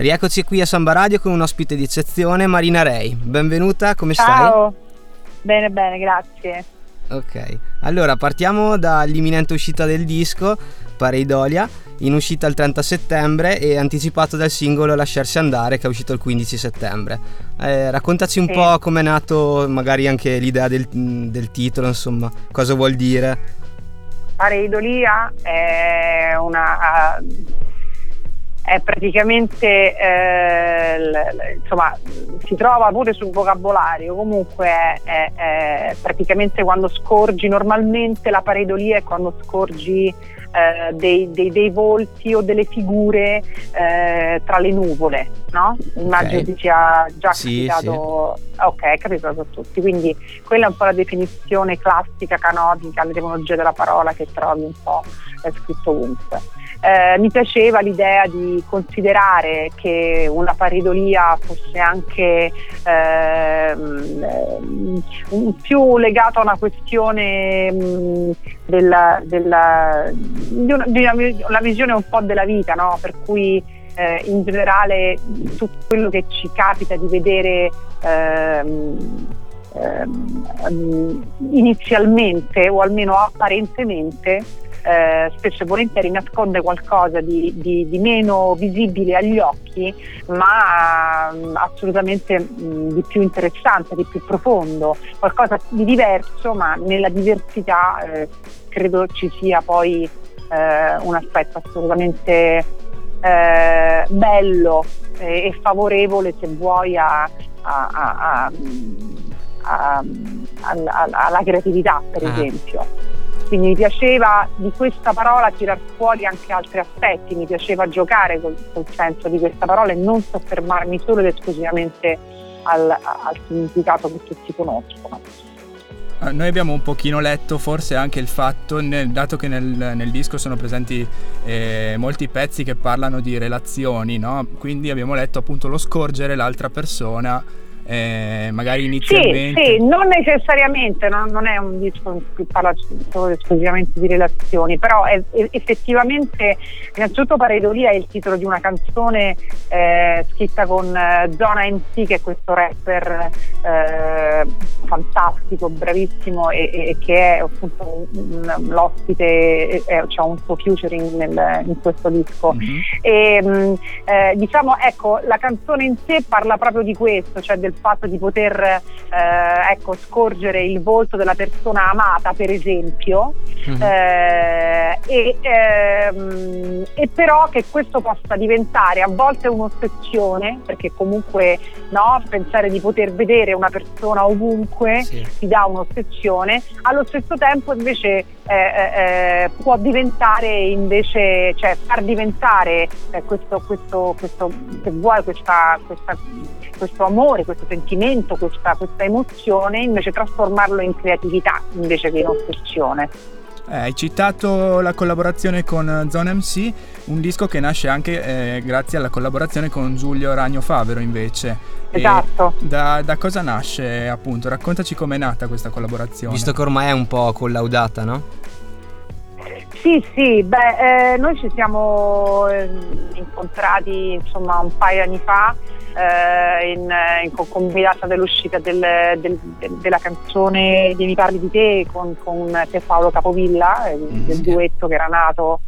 Rieccoci qui a Samba Radio con un ospite di eccezione, Marina Rei. Benvenuta, come Ciao. stai? Ciao, bene bene, grazie. Ok, allora partiamo dall'imminente uscita del disco, Pareidolia, in uscita il 30 settembre e anticipato dal singolo Lasciarsi andare che è uscito il 15 settembre. Eh, raccontaci un Sì. po' com'è nato magari anche l'idea del, del titolo, insomma, cosa vuol dire. Pareidolia è una è praticamente eh, insomma si trova pure sul vocabolario comunque è, è- è praticamente quando scorgi normalmente la pareidolia è quando scorgi eh, dei, dei- dei volti o delle figure eh, tra le nuvole no? immagino Ok. ti sia già Sì, capitato ok capitato a tutti quindi quella è un po' la definizione classica canonica l'etimologia della parola che trovi un po' è scritto ovunque eh, mi piaceva l'idea di considerare che una paridolia fosse anche ehm, ehm, più legato a una questione mh, della, della- di, una, di una, una visione un po' della vita, no? per cui eh, in generale tutto quello che ci capita di vedere ehm, ehm, inizialmente o almeno apparentemente eh, spesso e volentieri nasconde qualcosa di, di- di meno visibile agli occhi, ma mm, assolutamente mm, di più interessante, di più profondo, qualcosa di diverso, ma nella diversità eh, credo ci sia poi eh, un aspetto assolutamente eh, bello e, e favorevole se vuoi a- a- a- a- alla creatività per Ah. esempio. Quindi mi piaceva di questa parola tirar fuori anche altri aspetti, mi piaceva giocare col, col senso di questa parola e non soffermarmi solo ed esclusivamente al, al significato che tutti conoscono. Eh, Noi abbiamo un pochino letto forse anche il fatto, nel- dato che nel, nel disco sono presenti eh, molti pezzi che parlano di relazioni, no? quindi abbiamo letto appunto lo scorgere l'altra persona, eh, magari Sì, inizialmente. sì, non necessariamente, non, non è un disco in cui parla solo esclusivamente di relazioni, però è- è- effettivamente innanzitutto Pareidolia è il titolo di una canzone eh, scritta con eh, Zona MC che è questo rapper eh, fantastico, bravissimo e, e- e che è appunto un- un- l'ospite, e c'ha un suo featuring nel- in questo disco. Mhm. E, mh, eh, diciamo, ecco, la canzone in sé parla proprio di questo, cioè del fatto di poter eh, ecco, scorgere il volto della persona amata, per esempio, Mhm. eh, e, ehm, e però che questo possa diventare a volte un'ossessione, perché comunque no, pensare di poter vedere una persona ovunque Sì. ti dà un'ossessione, allo stesso tempo invece eh, eh, eh, può diventare invece, cioè far diventare eh, questo, questo, questo, se vuoi, questa, questa- questo amore, questo sentimento, questa, questa emozione, invece trasformarlo in creatività invece che in ossessione. Eh, hai citato la collaborazione con Zone MC, un disco che nasce anche eh, grazie alla collaborazione con Giulio Ragno Favero invece. Esatto. Da, da cosa nasce appunto? Raccontaci com'è nata questa collaborazione. Visto che ormai è un po' collaudata, no? Sì, sì, beh, eh, noi ci siamo eh, incontrati insomma un paio di anni fa eh, in, in concomitanza dell'uscita del- del- del- della canzone di Mi parli di te con, con Pier Paolo Capovilla, eh, del sì. duetto che era nato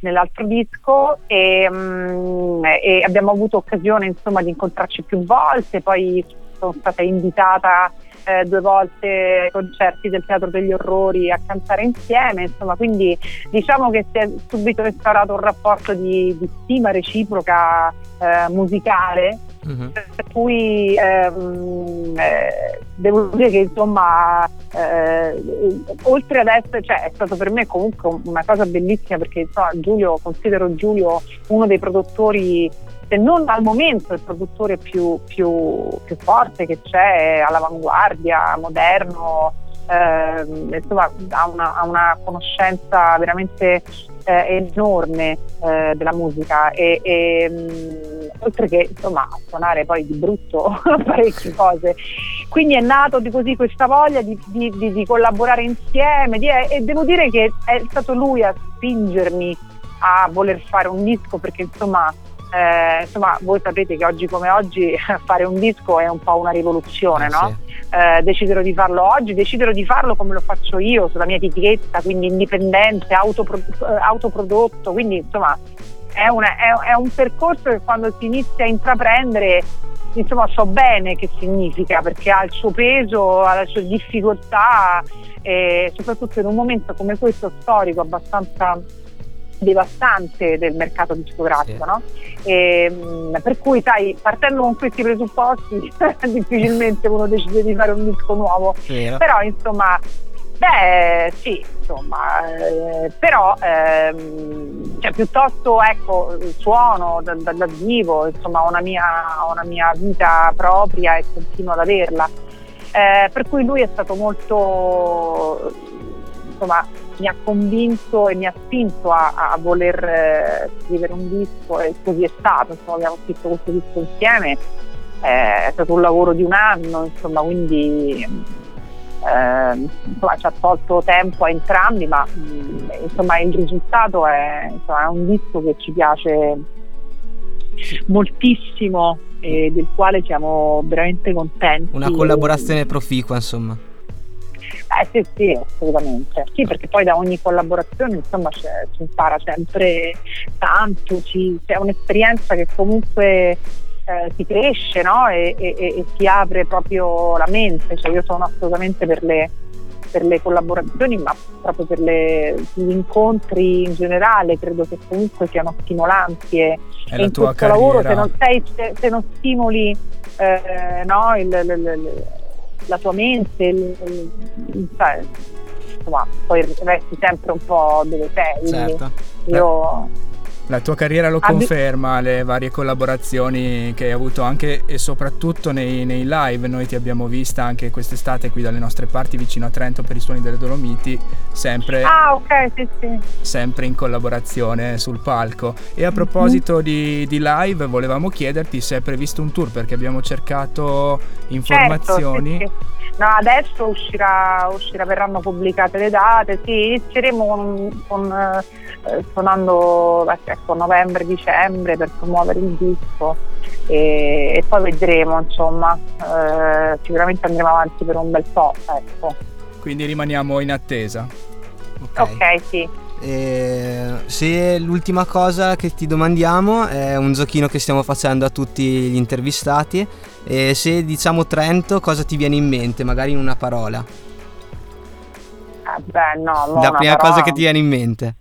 nell'altro disco e, mm, e abbiamo avuto occasione insomma di incontrarci più volte, poi sono stata invitata eh, due volte ai concerti del Teatro degli Orrori a cantare insieme, insomma, quindi diciamo che si è subito instaurato un rapporto di, di stima reciproca eh, musicale Mhm. per cui ehm, eh, devo dire che insomma eh, oltre ad essere cioè è stato per me comunque una cosa bellissima perché insomma Giulio considero Giulio uno dei produttori se non al momento il produttore più, più, più forte che c'è all'avanguardia moderno ehm, insomma ha una, ha una conoscenza veramente eh, enorme eh, della musica e, e, mh, oltre che insomma a suonare poi di brutto parecchie cose quindi è nato di così questa voglia di, di- di- di collaborare insieme e devo dire che è stato lui a spingermi a voler fare un disco perché insomma eh, insomma voi sapete che oggi come oggi fare un disco è un po' una rivoluzione, Eh, no? sì. Eh, decidero di farlo oggi, decidero di farlo come lo faccio io, sulla mia etichetta, quindi indipendente, autopro- autoprodotto, quindi insomma è, una- è- è un percorso che quando si inizia a intraprendere insomma so bene che significa perché ha il suo peso, ha le sue difficoltà e soprattutto in un momento come questo storico abbastanza devastante del mercato discografico, Sì. no? E, mh, per cui sai, partendo con questi presupposti difficilmente uno decide di fare un disco nuovo, Vero. però insomma beh sì insomma eh, però ehm, cioè, piuttosto ecco suono dal, dal- vivo insomma una mia, una mia vita propria e continuo ad averla. Eh, per cui lui è stato molto insomma mi ha convinto e mi ha spinto a, a voler eh, scrivere un disco e così è stato insomma abbiamo scritto questo disco insieme Eh, è stato un lavoro di un anno insomma quindi eh, insomma, ci ha tolto tempo a entrambi, ma mh, insomma, il risultato è, insomma, è un disco che ci piace moltissimo e del quale siamo veramente contenti. Una collaborazione proficua, insomma. Eh sì, sì, assolutamente. Sì, perché poi da ogni collaborazione insomma si impara sempre tanto, ci- c'è un'esperienza che comunque eh, si cresce no? e, e- e- si apre proprio la mente. Cioè, io sono assolutamente per le, per le collaborazioni, ma proprio per le- gli incontri in generale, credo che comunque siano stimolanti e, È e in questo lavoro se carriera. non, sei, se, se non stimoli eh, no, il- il- il- la tua mente, sai, insomma, poi resti sempre un po' dove sei. Certo. Io La tua carriera lo Abbi- conferma, le varie collaborazioni che hai avuto anche e soprattutto nei, nei live. Noi ti abbiamo vista anche quest'estate qui dalle nostre parti vicino a Trento per i suoni delle Dolomiti, sempre, Ah, ok, sì, sì. sempre in collaborazione sul palco. E a proposito di, di live, volevamo chiederti se è previsto un tour perché abbiamo cercato informazioni. Certo, sì. No, adesso uscirà, uscirà, verranno pubblicate le date, sì, inizieremo con, con, eh, suonando ecco, novembre-dicembre per promuovere il disco e, e poi vedremo, insomma, eh, sicuramente andremo avanti per un bel po', ecco. Quindi rimaniamo in attesa. Ok. Ok, sì. E se l'ultima cosa che ti domandiamo è un giochino che stiamo facendo a tutti gli intervistati e se diciamo Trento cosa ti viene in mente, magari in una parola. Eh, beh, no, La prima parola- cosa che ti viene in mente.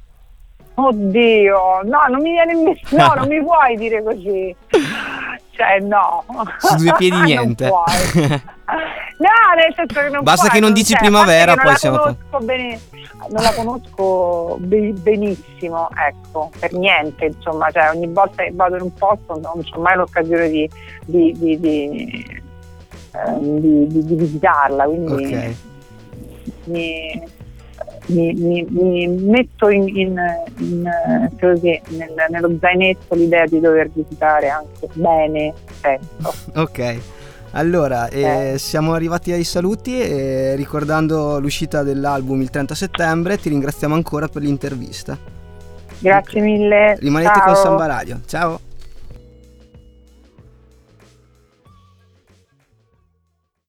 Oddio, no, non mi viene in mente, no, non mi puoi dire così. Cioè, no. Su due piedi niente. No, nel senso che non Basta puoi, che non dici cioè, primavera, poi siamo non la conosco bene, non la conosco be- benissimo, ecco, per niente, insomma, cioè ogni volta che vado in un posto non ho mai l'occasione di, di, di, di, di- di- visitarla, quindi Ok. mi, mi- mi- mi metto in, in- in, eh, così, nel- nello zainetto l'idea di dover visitare anche bene Trento. Ok. Allora, eh, Eh. siamo arrivati ai saluti e ricordando l'uscita dell'album il 30 settembre ti ringraziamo ancora per l'intervista. Grazie mille. Rimanete ciao. con Samba Radio. Ciao.